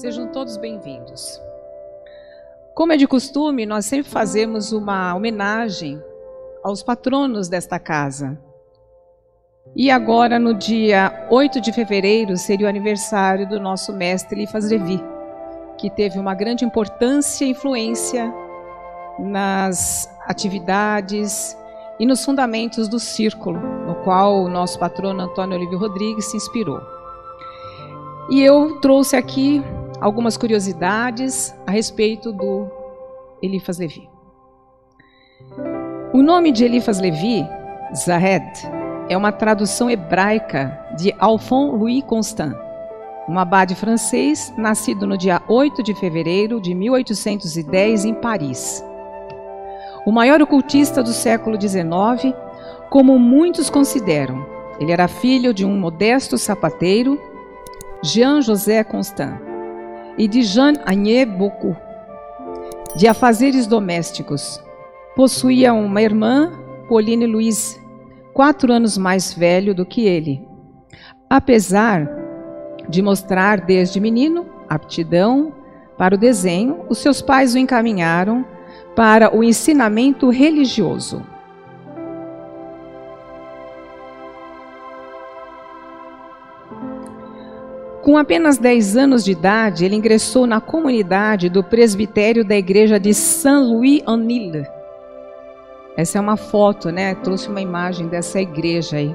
Sejam todos bem-vindos. Como é de costume, nós sempre fazemos uma homenagem aos patronos desta casa. E agora, no dia 8 de fevereiro, seria o aniversário do nosso mestre Elifas Levi, que teve uma grande importância e influência nas atividades e nos fundamentos do círculo, no qual o nosso patrono Antônio Olívio Rodrigues se inspirou. E eu trouxe aqui algumas curiosidades a respeito do Elifas Levi. O nome de Elifas Levi, Zahed, é uma tradução hebraica de Alphonse Louis Constant, um abade francês nascido no dia 8 de fevereiro de 1810 em Paris. O maior ocultista do século XIX, como muitos consideram. Ele era filho de um modesto sapateiro, Jean-José Constant, e de Jean-Agnès Bocou, de afazeres domésticos. Possuía uma irmã, Pauline Louise, quatro anos mais velho do que ele. Apesar de mostrar desde menino aptidão para o desenho, os seus pais o encaminharam para o ensinamento religioso. Com apenas 10 anos de idade, ele ingressou na comunidade do presbitério da igreja de Saint-Louis-en-Ile. Essa é uma foto, né? Trouxe uma imagem dessa igreja aí.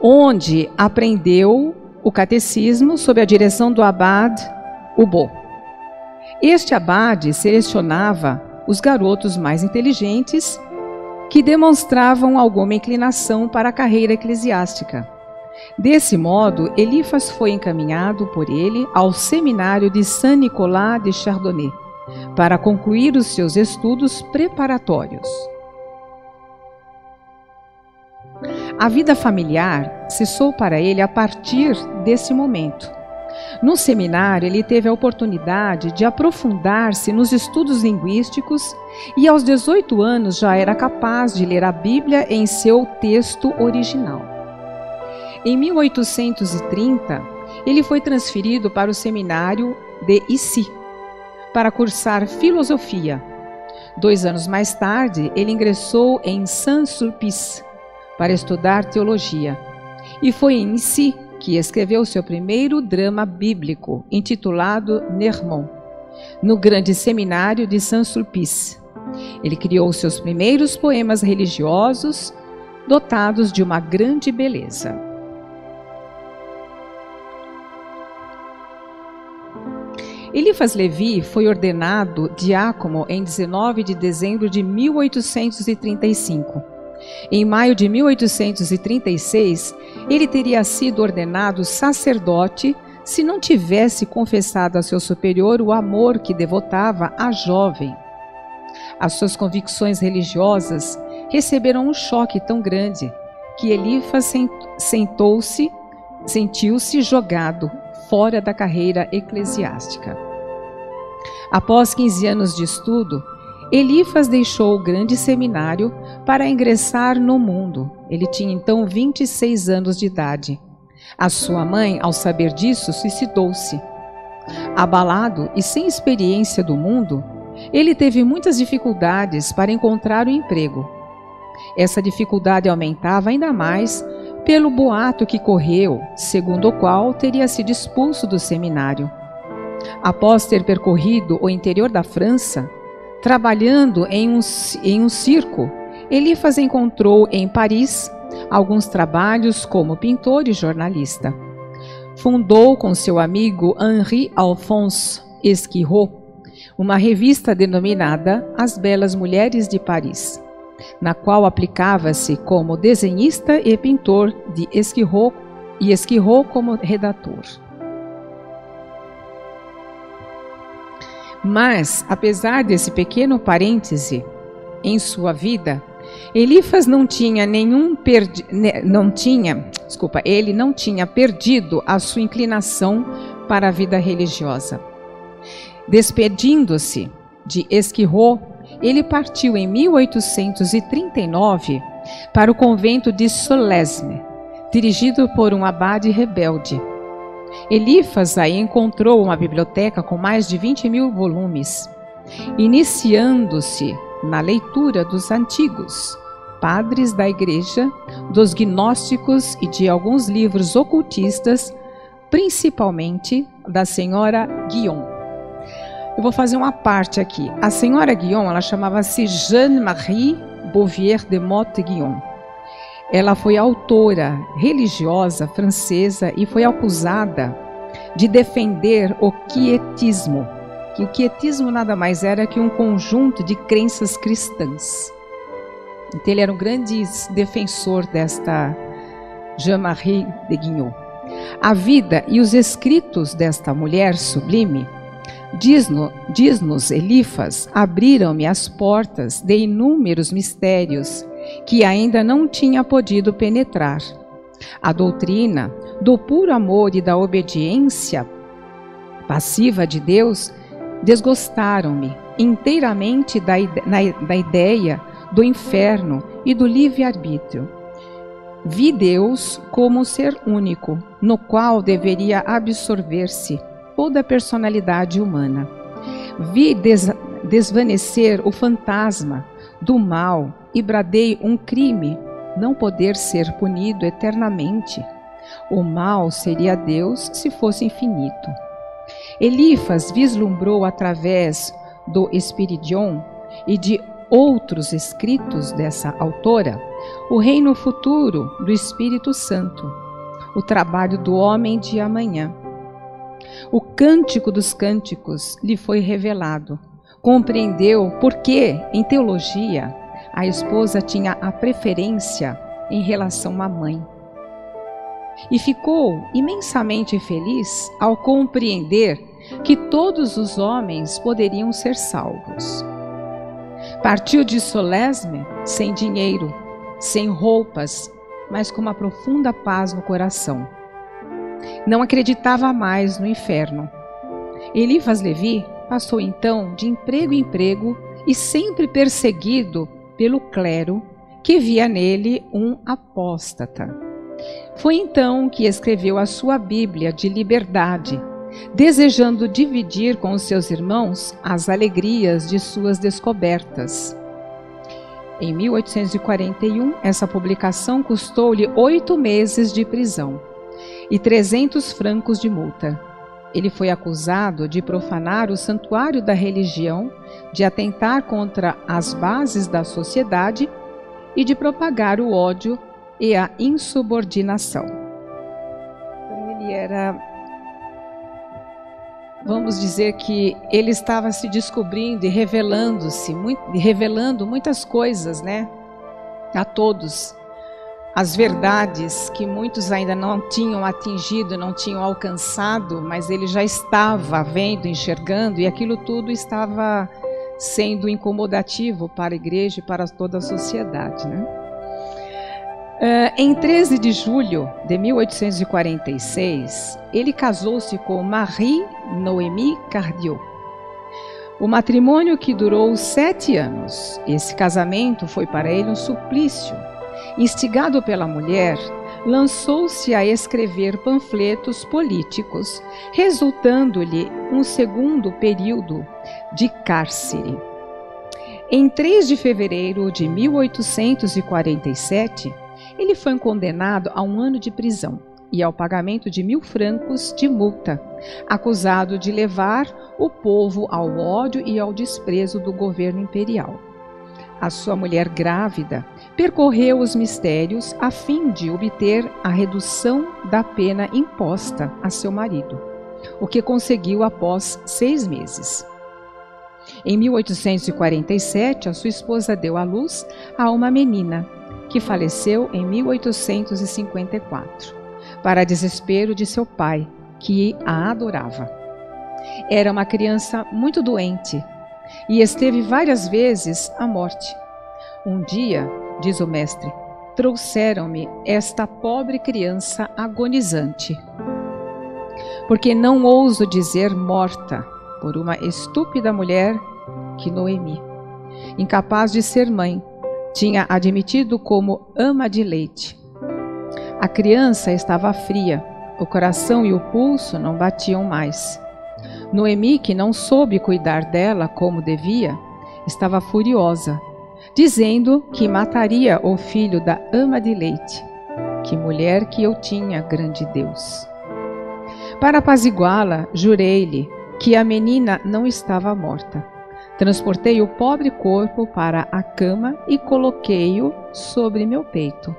Onde aprendeu o catecismo sob a direção do abade Ubo. Este abade selecionava os garotos mais inteligentes que demonstravam alguma inclinação para a carreira eclesiástica. Desse modo, Elifas foi encaminhado por ele ao seminário de Saint-Nicolas de Chardonnay para concluir os seus estudos preparatórios. A vida familiar cessou para ele a partir desse momento. No seminário, ele teve a oportunidade de aprofundar-se nos estudos linguísticos e, aos 18 anos, já era capaz de ler a Bíblia em seu texto original. Em 1830, ele foi transferido para o seminário de Issy para cursar filosofia. Dois anos mais tarde, ele ingressou em Saint-Sulpice para estudar teologia. E foi em Issy que escreveu seu primeiro drama bíblico, intitulado Nermon, no grande seminário de Saint-Sulpice. Ele criou seus primeiros poemas religiosos, dotados de uma grande beleza. Elifas Levi foi ordenado diácono em 19 de dezembro de 1835. Em maio de 1836, ele teria sido ordenado sacerdote se não tivesse confessado a seu superior o amor que devotava à jovem. As suas convicções religiosas receberam um choque tão grande que Elifas sentou-se, sentiu-se jogado fora da carreira eclesiástica. Após 15 anos de estudo, Elifas deixou o grande seminário para ingressar no mundo. Ele tinha então 26 anos de idade. A sua mãe, ao saber disso, suicidou-se. Abalado e sem experiência do mundo, ele teve muitas dificuldades para encontrar um emprego. Essa dificuldade aumentava ainda mais pelo boato que correu, segundo o qual teria sido expulso do seminário. Após ter percorrido o interior da França, Trabalhando em um, em um circo, Elifas encontrou em Paris alguns trabalhos como pintor e jornalista. Fundou com seu amigo Henri Alphonse Esquirot uma revista denominada As Belas Mulheres de Paris, na qual aplicava-se como desenhista e pintor de Esquirot e Esquirot como redator. Mas, apesar desse pequeno parêntese em sua vida, Elifas não tinha nenhum perdi não tinha, desculpa, ele não tinha perdido a sua inclinação para a vida religiosa. Despedindo-se de Esquirro, ele partiu em 1839 para o convento de Solesme, dirigido por um abade rebelde. Elifas aí encontrou uma biblioteca com mais de 20 mil volumes, iniciando-se na leitura dos antigos, padres da igreja, dos gnósticos e de alguns livros ocultistas, principalmente da senhora Guion. Eu vou fazer uma parte aqui. A senhora Guion, ela chamava-se Jeanne-Marie Bouvier de Motte Guion. Ela foi autora religiosa francesa e foi acusada de defender o quietismo, que o quietismo nada mais era que um conjunto de crenças cristãs. Então ele era um grande defensor desta Jean-Marie de Guignon. A vida e os escritos desta mulher sublime, diz-nos diz Elifas, abriram-me as portas de inúmeros mistérios que ainda não tinha podido penetrar. A doutrina do puro amor e da obediência passiva de Deus desgostaram-me inteiramente da, da ideia do inferno e do livre-arbítrio. Vi Deus como um ser único, no qual deveria absorver-se toda a personalidade humana. Vi des desvanecer o fantasma do mal e bradei um crime não poder ser punido eternamente. O mal seria Deus se fosse infinito. Elifas vislumbrou através do Espiridion e de outros escritos dessa autora o reino futuro do Espírito Santo, o trabalho do homem de amanhã. O cântico dos cânticos lhe foi revelado. Compreendeu por que, em teologia, a esposa tinha a preferência em relação à mãe. E ficou imensamente feliz ao compreender que todos os homens poderiam ser salvos. Partiu de Solesme sem dinheiro, sem roupas, mas com uma profunda paz no coração. Não acreditava mais no inferno. Elifas Levi passou então de emprego em emprego e sempre perseguido pelo clero que via nele um apóstata. Foi então que escreveu a sua Bíblia de liberdade, desejando dividir com os seus irmãos as alegrias de suas descobertas. Em 1841, essa publicação custou-lhe oito meses de prisão e 300 francos de multa. Ele foi acusado de profanar o santuário da religião, de atentar contra as bases da sociedade e de propagar o ódio e a insubordinação. Então, ele era. Vamos dizer que ele estava se descobrindo e revelando-se, revelando muitas coisas, né? A todos as verdades que muitos ainda não tinham atingido, não tinham alcançado, mas ele já estava vendo, enxergando, e aquilo tudo estava sendo incomodativo para a igreja e para toda a sociedade. Né? Uh, em 13 de julho de 1846, ele casou-se com Marie Noémie Cardiot. O matrimônio que durou sete anos. Esse casamento foi para ele um suplício instigado pela mulher, lançou-se a escrever panfletos políticos, resultando-lhe um segundo período de cárcere. Em 3 de fevereiro de 1847, ele foi condenado a um ano de prisão e ao pagamento de mil francos de multa, acusado de levar o povo ao ódio e ao desprezo do governo imperial a sua mulher grávida, percorreu os mistérios a fim de obter a redução da pena imposta a seu marido, o que conseguiu após seis meses. Em 1847, a sua esposa deu à luz a uma menina, que faleceu em 1854, para desespero de seu pai, que a adorava. Era uma criança muito doente e esteve várias vezes à morte. Um dia, diz o mestre, trouxeram-me esta pobre criança agonizante. Porque não ouso dizer morta por uma estúpida mulher que Noemi, incapaz de ser mãe, tinha admitido como ama de leite. A criança estava fria, o coração e o pulso não batiam mais. Noemi, que não soube cuidar dela como devia, estava furiosa, dizendo que mataria o filho da ama de leite. Que mulher que eu tinha, grande Deus! Para apaziguá-la, jurei-lhe que a menina não estava morta. Transportei o pobre corpo para a cama e coloquei-o sobre meu peito.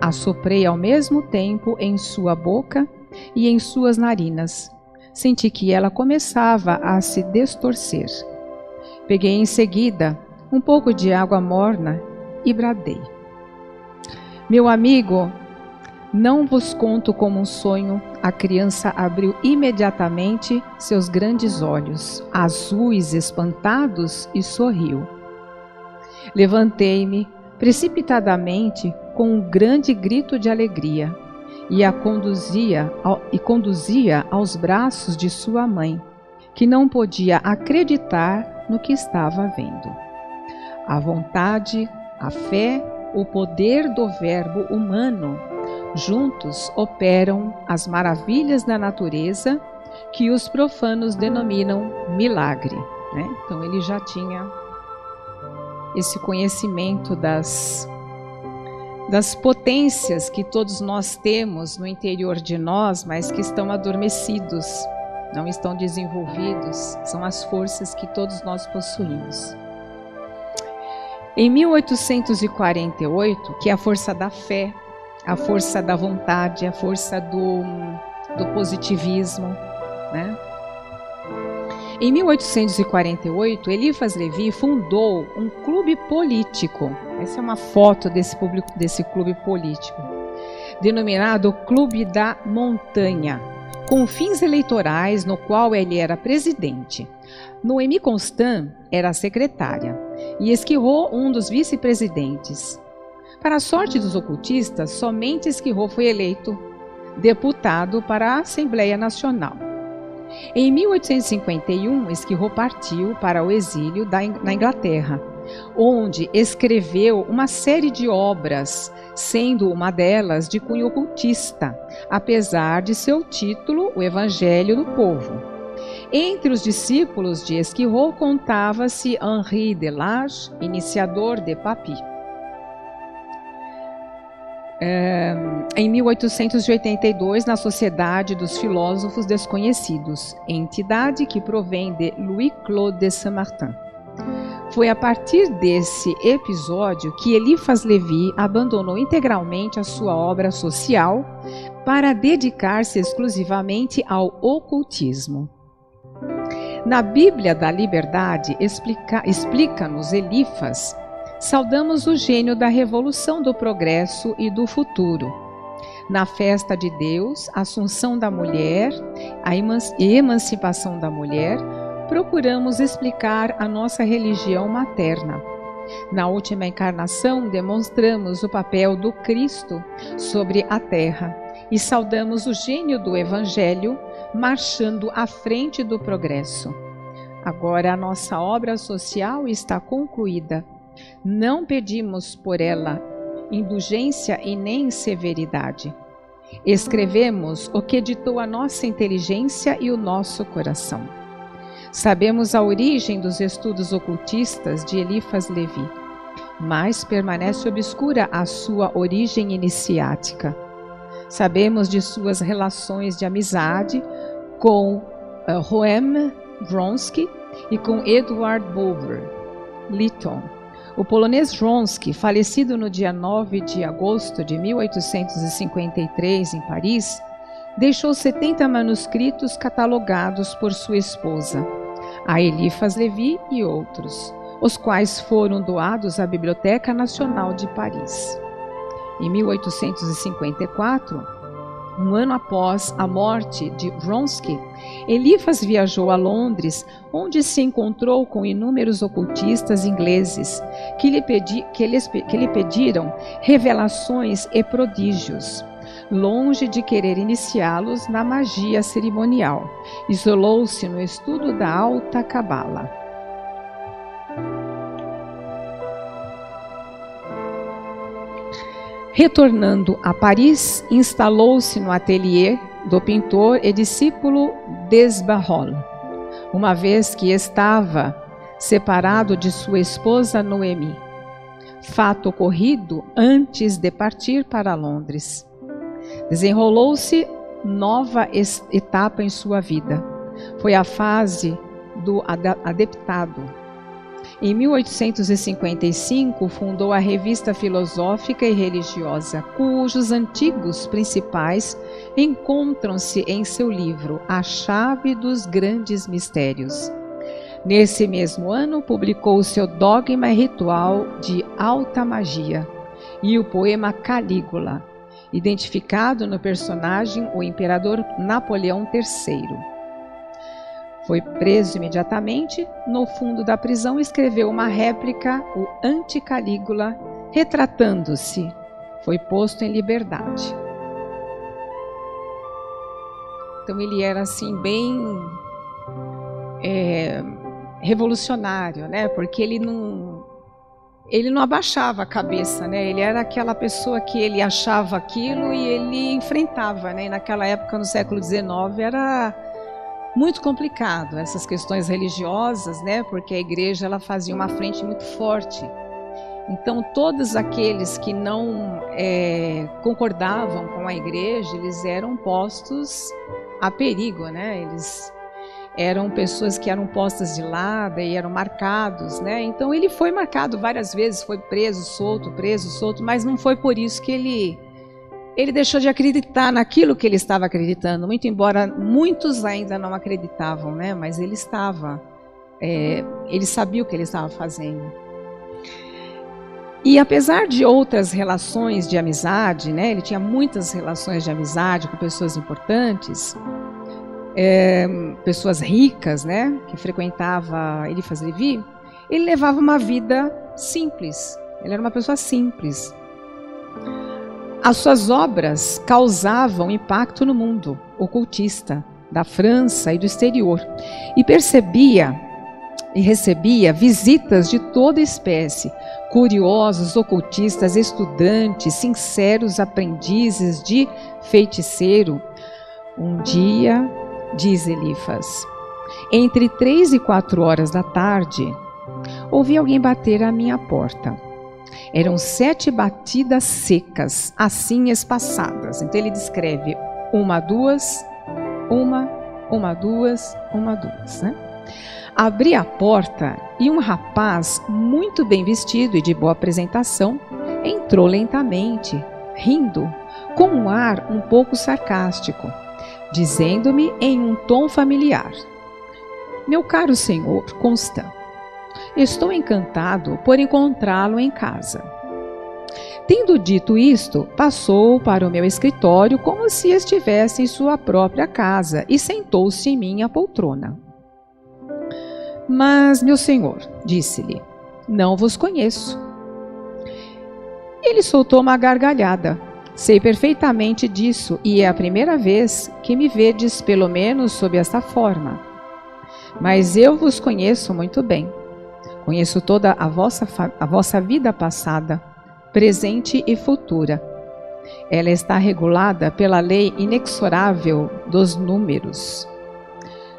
Assoprei ao mesmo tempo em sua boca e em suas narinas. Senti que ela começava a se distorcer. Peguei em seguida um pouco de água morna e bradei. Meu amigo, não vos conto como um sonho. A criança abriu imediatamente seus grandes olhos, azuis, espantados, e sorriu. Levantei-me precipitadamente com um grande grito de alegria e a conduzia e conduzia aos braços de sua mãe, que não podia acreditar no que estava vendo. A vontade, a fé, o poder do verbo humano Juntos operam as maravilhas da natureza que os profanos denominam milagre. Né? Então ele já tinha esse conhecimento das, das potências que todos nós temos no interior de nós, mas que estão adormecidos, não estão desenvolvidos, são as forças que todos nós possuímos. Em 1848, que é a força da fé, a força da vontade, a força do, do positivismo. Né? Em 1848, Eliphas Levi fundou um clube político. Essa é uma foto desse, público, desse clube político, denominado Clube da Montanha, com fins eleitorais, no qual ele era presidente. Noemi Constant era secretária e Esquirro um dos vice-presidentes. Para a sorte dos ocultistas, somente Esquirro foi eleito deputado para a Assembleia Nacional. Em 1851, Esquirro partiu para o exílio na Inglaterra, onde escreveu uma série de obras, sendo uma delas de cunho ocultista, apesar de seu título, O Evangelho do Povo. Entre os discípulos de Esquirro contava-se Henri Delage, iniciador de Papi em 1882 na Sociedade dos Filósofos Desconhecidos, entidade que provém de Louis-Claude de Saint-Martin. Foi a partir desse episódio que Eliphas Levi abandonou integralmente a sua obra social para dedicar-se exclusivamente ao ocultismo. Na Bíblia da Liberdade, explica-nos Elifas saudamos o gênio da revolução do progresso e do futuro. Na festa de Deus, Assunção da Mulher e Emancipação da Mulher, procuramos explicar a nossa religião materna. Na última encarnação, demonstramos o papel do Cristo sobre a terra e saudamos o gênio do Evangelho marchando à frente do progresso. Agora a nossa obra social está concluída não pedimos por ela indulgência e nem severidade. Escrevemos o que ditou a nossa inteligência e o nosso coração. Sabemos a origem dos estudos ocultistas de Elifas Levi, mas permanece obscura a sua origem iniciática. Sabemos de suas relações de amizade com uh, Roem Vronsky e com Edward Bulwer Lytton o polonês Ronsky, falecido no dia 9 de agosto de 1853 em Paris, deixou 70 manuscritos catalogados por sua esposa, a Eliphas Levi e outros, os quais foram doados à Biblioteca Nacional de Paris. Em 1854, um ano após a morte de Vronsky, Eliphas viajou a Londres, onde se encontrou com inúmeros ocultistas ingleses que lhe, pedi, que que lhe pediram revelações e prodígios. Longe de querer iniciá-los na magia cerimonial, isolou-se no estudo da alta cabala. Retornando a Paris, instalou-se no ateliê do pintor e discípulo Desbarrol, uma vez que estava separado de sua esposa Noemi. Fato ocorrido antes de partir para Londres. Desenrolou-se nova etapa em sua vida. Foi a fase do adeptado. Em 1855, fundou a Revista Filosófica e Religiosa, cujos antigos principais encontram-se em seu livro A Chave dos Grandes Mistérios. Nesse mesmo ano, publicou seu Dogma Ritual de Alta Magia e o poema Calígula, identificado no personagem o imperador Napoleão III. Foi preso imediatamente. No fundo da prisão, escreveu uma réplica, o Anticalígula, retratando-se. Foi posto em liberdade. Então ele era assim bem é, revolucionário, né? Porque ele não ele não abaixava a cabeça, né? Ele era aquela pessoa que ele achava aquilo e ele enfrentava, né? E naquela época, no século XIX, era muito complicado essas questões religiosas, né? Porque a igreja ela fazia uma frente muito forte. Então, todos aqueles que não é, concordavam com a igreja, eles eram postos a perigo, né? Eles eram pessoas que eram postas de lado e eram marcados, né? Então ele foi marcado várias vezes, foi preso, solto, preso, solto, mas não foi por isso que ele ele deixou de acreditar naquilo que ele estava acreditando, muito embora muitos ainda não acreditavam, né? Mas ele estava, é, ele sabia o que ele estava fazendo. E apesar de outras relações de amizade, né? Ele tinha muitas relações de amizade com pessoas importantes é, pessoas ricas, né, que frequentava Eliphas Levi, ele levava uma vida simples. Ele era uma pessoa simples. As suas obras causavam impacto no mundo ocultista da França e do exterior e percebia e recebia visitas de toda espécie, curiosos, ocultistas, estudantes, sinceros aprendizes de feiticeiro. Um dia diz Elifas. Entre três e quatro horas da tarde, ouvi alguém bater à minha porta. Eram sete batidas secas, assim espaçadas. Então ele descreve uma, duas, uma, uma, duas, uma, duas. Né? Abri a porta e um rapaz, muito bem vestido e de boa apresentação, entrou lentamente, rindo, com um ar um pouco sarcástico dizendo-me em um tom familiar: Meu caro senhor Constant, estou encantado por encontrá-lo em casa. Tendo dito isto, passou para o meu escritório como se estivesse em sua própria casa e sentou-se em minha poltrona. Mas, meu senhor, disse-lhe, não vos conheço. Ele soltou uma gargalhada Sei perfeitamente disso e é a primeira vez que me vedes, pelo menos sob esta forma. Mas eu vos conheço muito bem. Conheço toda a vossa, a vossa vida passada, presente e futura. Ela está regulada pela lei inexorável dos números.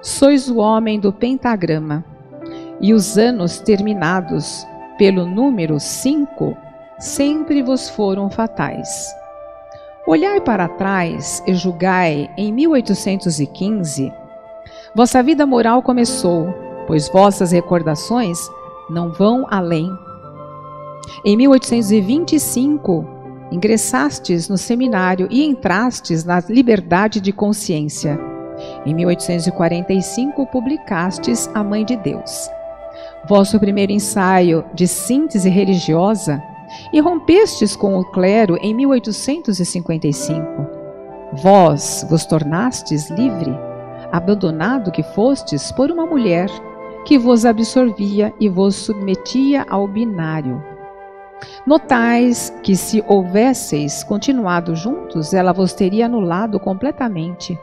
Sois o homem do pentagrama, e os anos terminados pelo número 5 sempre vos foram fatais. Olhai para trás e julgai em 1815. Vossa vida moral começou, pois vossas recordações não vão além. Em 1825, ingressastes no seminário e entrastes na liberdade de consciência. Em 1845, publicastes A Mãe de Deus. Vosso primeiro ensaio de síntese religiosa e rompestes com o clero em 1855. Vós vos tornastes livre, abandonado que fostes por uma mulher que vos absorvia e vos submetia ao binário. Notais que se houvesseis continuado juntos, ela vos teria anulado completamente,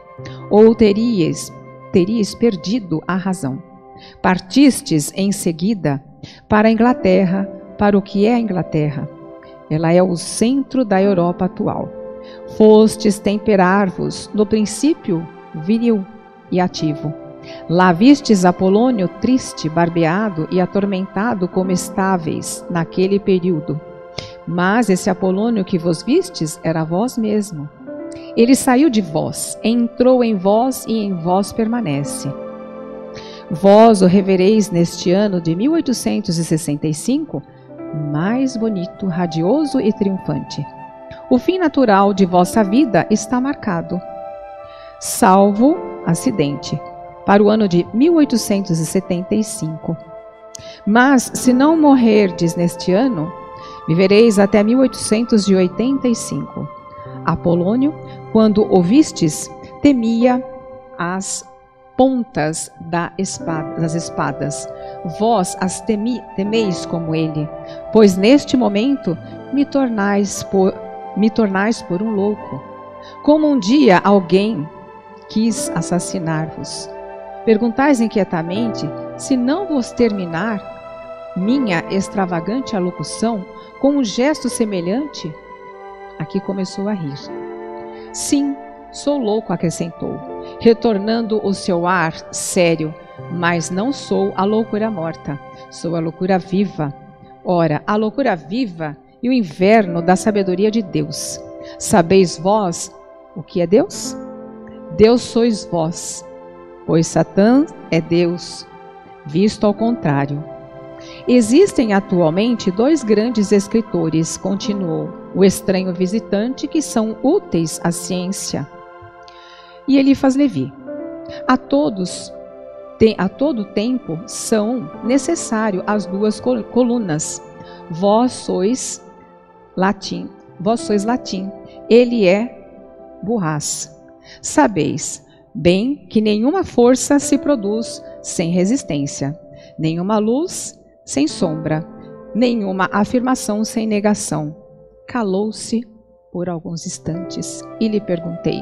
ou teríeis, teríeis perdido a razão. Partistes em seguida para a Inglaterra, para o que é a Inglaterra. Ela é o centro da Europa atual. Fostes temperar-vos no princípio viril e ativo. Lá vistes Apolônio triste, barbeado e atormentado como estáveis naquele período. Mas esse Apolônio que vos vistes era vós mesmo. Ele saiu de vós, entrou em vós e em vós permanece. Vós o revereis neste ano de 1865, mais bonito, radioso e triunfante. O fim natural de vossa vida está marcado, salvo acidente, para o ano de 1875. Mas, se não morrerdes neste ano, vivereis até 1885. Apolônio, quando ouvistes, temia as pontas da espada, das espadas. Vós as temi, temeis como ele, pois neste momento me tornais por, me tornais por um louco. Como um dia alguém quis assassinar-vos. Perguntais inquietamente se não vos terminar minha extravagante alocução com um gesto semelhante. Aqui começou a rir. Sim, sou louco, acrescentou, retornando o seu ar sério, mas não sou a loucura morta, sou a loucura viva. Ora, a loucura viva e o inverno da sabedoria de Deus. Sabeis vós o que é Deus? Deus sois vós, pois Satã é Deus, visto ao contrário. Existem atualmente dois grandes escritores, continuou, o estranho visitante, que são úteis à ciência. E Elifas Levi. A todos, a todo tempo, são necessárias as duas colunas. Vós sois latim. Vós sois latim. Ele é burraz. Sabeis bem que nenhuma força se produz sem resistência, nenhuma luz sem sombra, nenhuma afirmação sem negação. Calou-se por alguns instantes e lhe perguntei: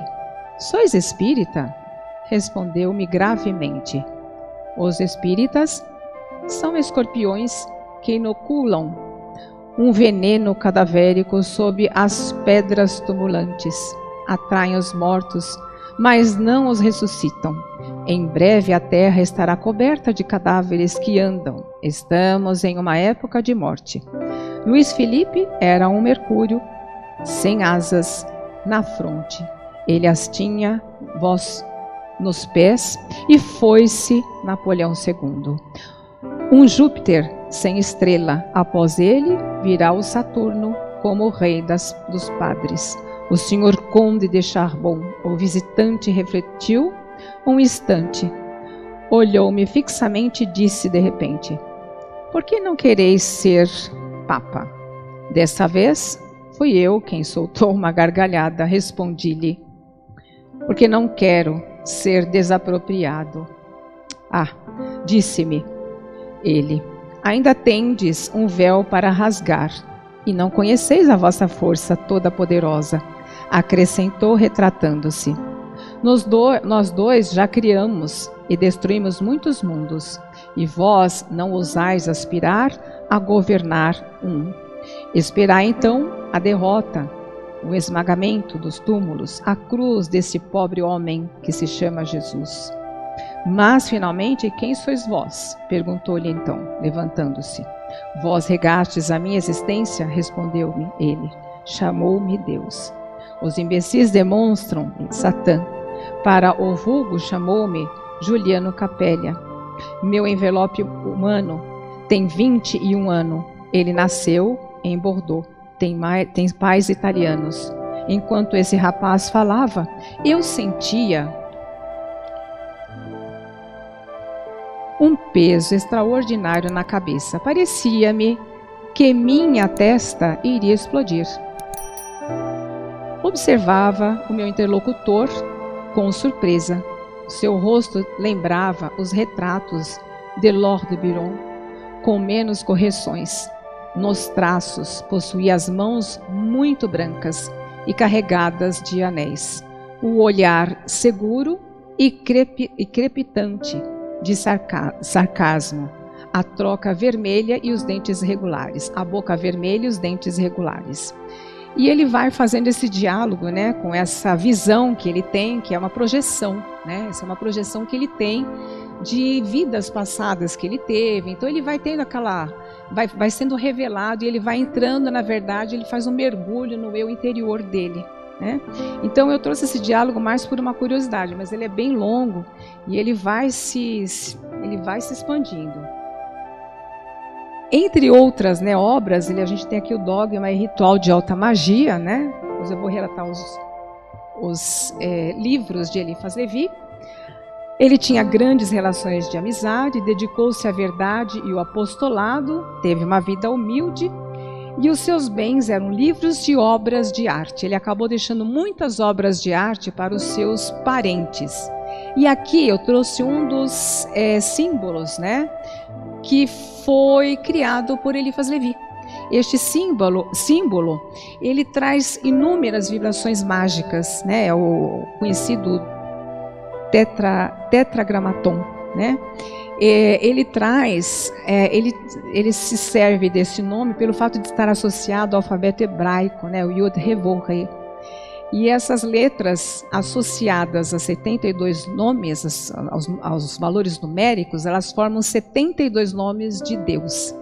Sois espírita? Respondeu-me gravemente: Os espíritas são escorpiões que inoculam um veneno cadavérico sob as pedras tumulantes. Atraem os mortos, mas não os ressuscitam. Em breve a terra estará coberta de cadáveres que andam. Estamos em uma época de morte. Luiz Felipe era um mercúrio sem asas na fronte. Ele as tinha vós nos pés e foi-se Napoleão II. Um Júpiter sem estrela. Após ele virá o Saturno como o rei das, dos padres. O senhor Conde de Charbon, o visitante, refletiu um instante. Olhou-me fixamente e disse de repente: Por que não quereis ser Papa? Dessa vez fui eu quem soltou uma gargalhada. Respondi-lhe: Porque não quero ser desapropriado. Ah, disse-me ele: Ainda tendes um véu para rasgar, e não conheceis a vossa força toda poderosa, acrescentou retratando-se. Do, nós dois já criamos e destruímos muitos mundos, e vós não ousais aspirar a governar um. Esperai então a derrota, o esmagamento dos túmulos, a cruz desse pobre homem que se chama Jesus. Mas, finalmente, quem sois vós? Perguntou-lhe então, levantando-se. Vós regastes a minha existência? Respondeu-me ele. Chamou-me Deus. Os imbecis demonstram Satã. Para o vulgo chamou-me Juliano Capellia. Meu envelope humano tem 21 anos. Ele nasceu em Bordeaux. Tem, mais, tem pais italianos. Enquanto esse rapaz falava, eu sentia um peso extraordinário na cabeça. Parecia-me que minha testa iria explodir. Observava o meu interlocutor com surpresa. Seu rosto lembrava os retratos de Lord Biron, com menos correções. Nos traços possuía as mãos muito brancas e carregadas de anéis. O olhar seguro e, crepi e crepitante de sarca sarcasmo, a troca vermelha e os dentes regulares, a boca vermelha e os dentes regulares. E ele vai fazendo esse diálogo, né, com essa visão que ele tem, que é uma projeção, né? Essa é uma projeção que ele tem de vidas passadas que ele teve. Então ele vai tendo aquela vai, vai sendo revelado e ele vai entrando, na verdade, ele faz um mergulho no eu interior dele. Né? Então eu trouxe esse diálogo mais por uma curiosidade, mas ele é bem longo e ele vai se, ele vai se expandindo. Entre outras né, obras, a gente tem aqui o Dogma e Ritual de Alta Magia, né? Depois eu vou relatar os, os é, livros de Eliphas Levi. Ele tinha grandes relações de amizade, dedicou-se à verdade e o apostolado, teve uma vida humilde e os seus bens eram livros de obras de arte. Ele acabou deixando muitas obras de arte para os seus parentes. E aqui eu trouxe um dos é, símbolos, né? Que foi criado por Elifas Levi. Este símbolo, símbolo, ele traz inúmeras vibrações mágicas, né? É o conhecido tetra, tetragramaton, né? É, ele traz, é, ele, ele se serve desse nome pelo fato de estar associado ao alfabeto hebraico, né? O Yod Revorre. E essas letras associadas a 72 nomes, aos, aos, valores numéricos, elas formam 72 nomes de Deus.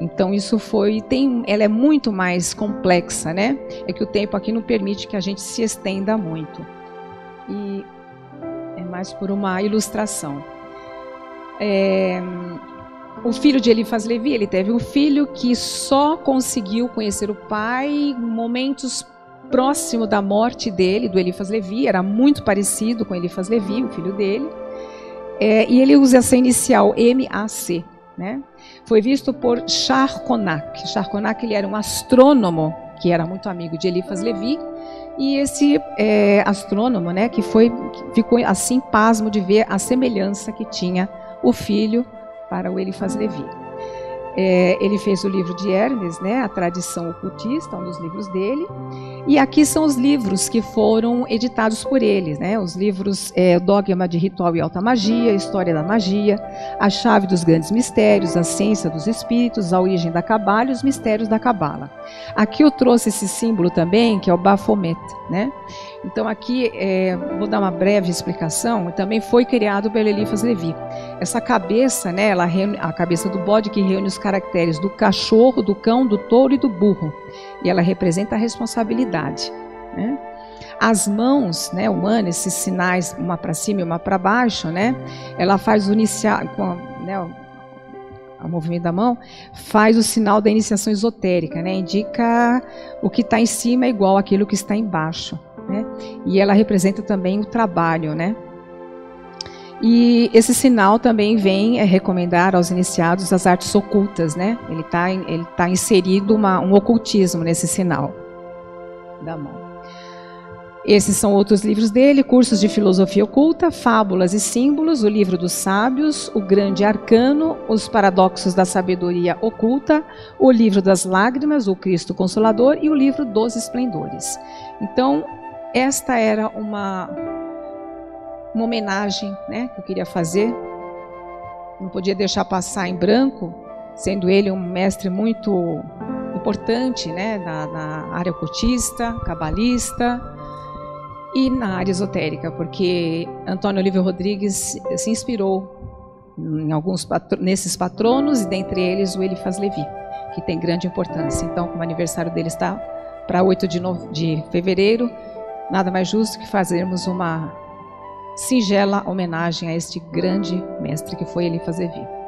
Então isso foi, tem, ela é muito mais complexa, né? É que o tempo aqui não permite que a gente se estenda muito. E é mais por uma ilustração. É, o filho de Elifas Levi, ele teve um filho que só conseguiu conhecer o pai em momentos próximo da morte dele, do Elifas Levi, era muito parecido com Elifas Levi, o filho dele. É, e ele usa essa inicial MAC. Né? Foi visto por Charconac. Charconac ele era um astrônomo que era muito amigo de Elifas Levi. E esse é, astrônomo, né, que foi, ficou assim pasmo de ver a semelhança que tinha o filho para o Elifas Levi. É, ele fez o livro de Hermes, né, a tradição ocultista, um dos livros dele. E aqui são os livros que foram editados por ele, né, os livros é, Dogma de Ritual e Alta Magia, História da Magia, A Chave dos Grandes Mistérios, A Ciência dos Espíritos, A Origem da Cabala e Os Mistérios da Cabala. Aqui eu trouxe esse símbolo também, que é o Baphomet, né? Então aqui é, vou dar uma breve explicação. Também foi criado pelo Elifas Levi. Essa cabeça, né, ela reúne, a cabeça do bode que reúne os caracteres do cachorro, do cão, do touro e do burro. E ela representa a responsabilidade. Né? As mãos, né, humanas, esses sinais, uma para cima e uma para baixo, né? Ela faz o iniciar, com, né, o movimento da mão, faz o sinal da iniciação esotérica, né? Indica o que está em cima é igual àquilo que está embaixo né? E ela representa também o trabalho, né? E esse sinal também vem é, recomendar aos iniciados as artes ocultas, né? Ele está ele tá inserido uma, um ocultismo nesse sinal da mão. Esses são outros livros dele: Cursos de Filosofia Oculta, Fábulas e Símbolos, O Livro dos Sábios, O Grande Arcano, Os Paradoxos da Sabedoria Oculta, O Livro das Lágrimas, O Cristo Consolador e o Livro dos Esplendores. Então, esta era uma, uma homenagem né, que eu queria fazer. Não podia deixar passar em branco, sendo ele um mestre muito importante né, na, na área ocultista, cabalista e na área esotérica, porque Antônio Olívio Rodrigues se inspirou em alguns nesses patronos e dentre eles o Elifas Levi, que tem grande importância. Então, como o aniversário dele está para 8 de, de fevereiro, nada mais justo que fazermos uma singela homenagem a este grande mestre que foi Elifas Levi.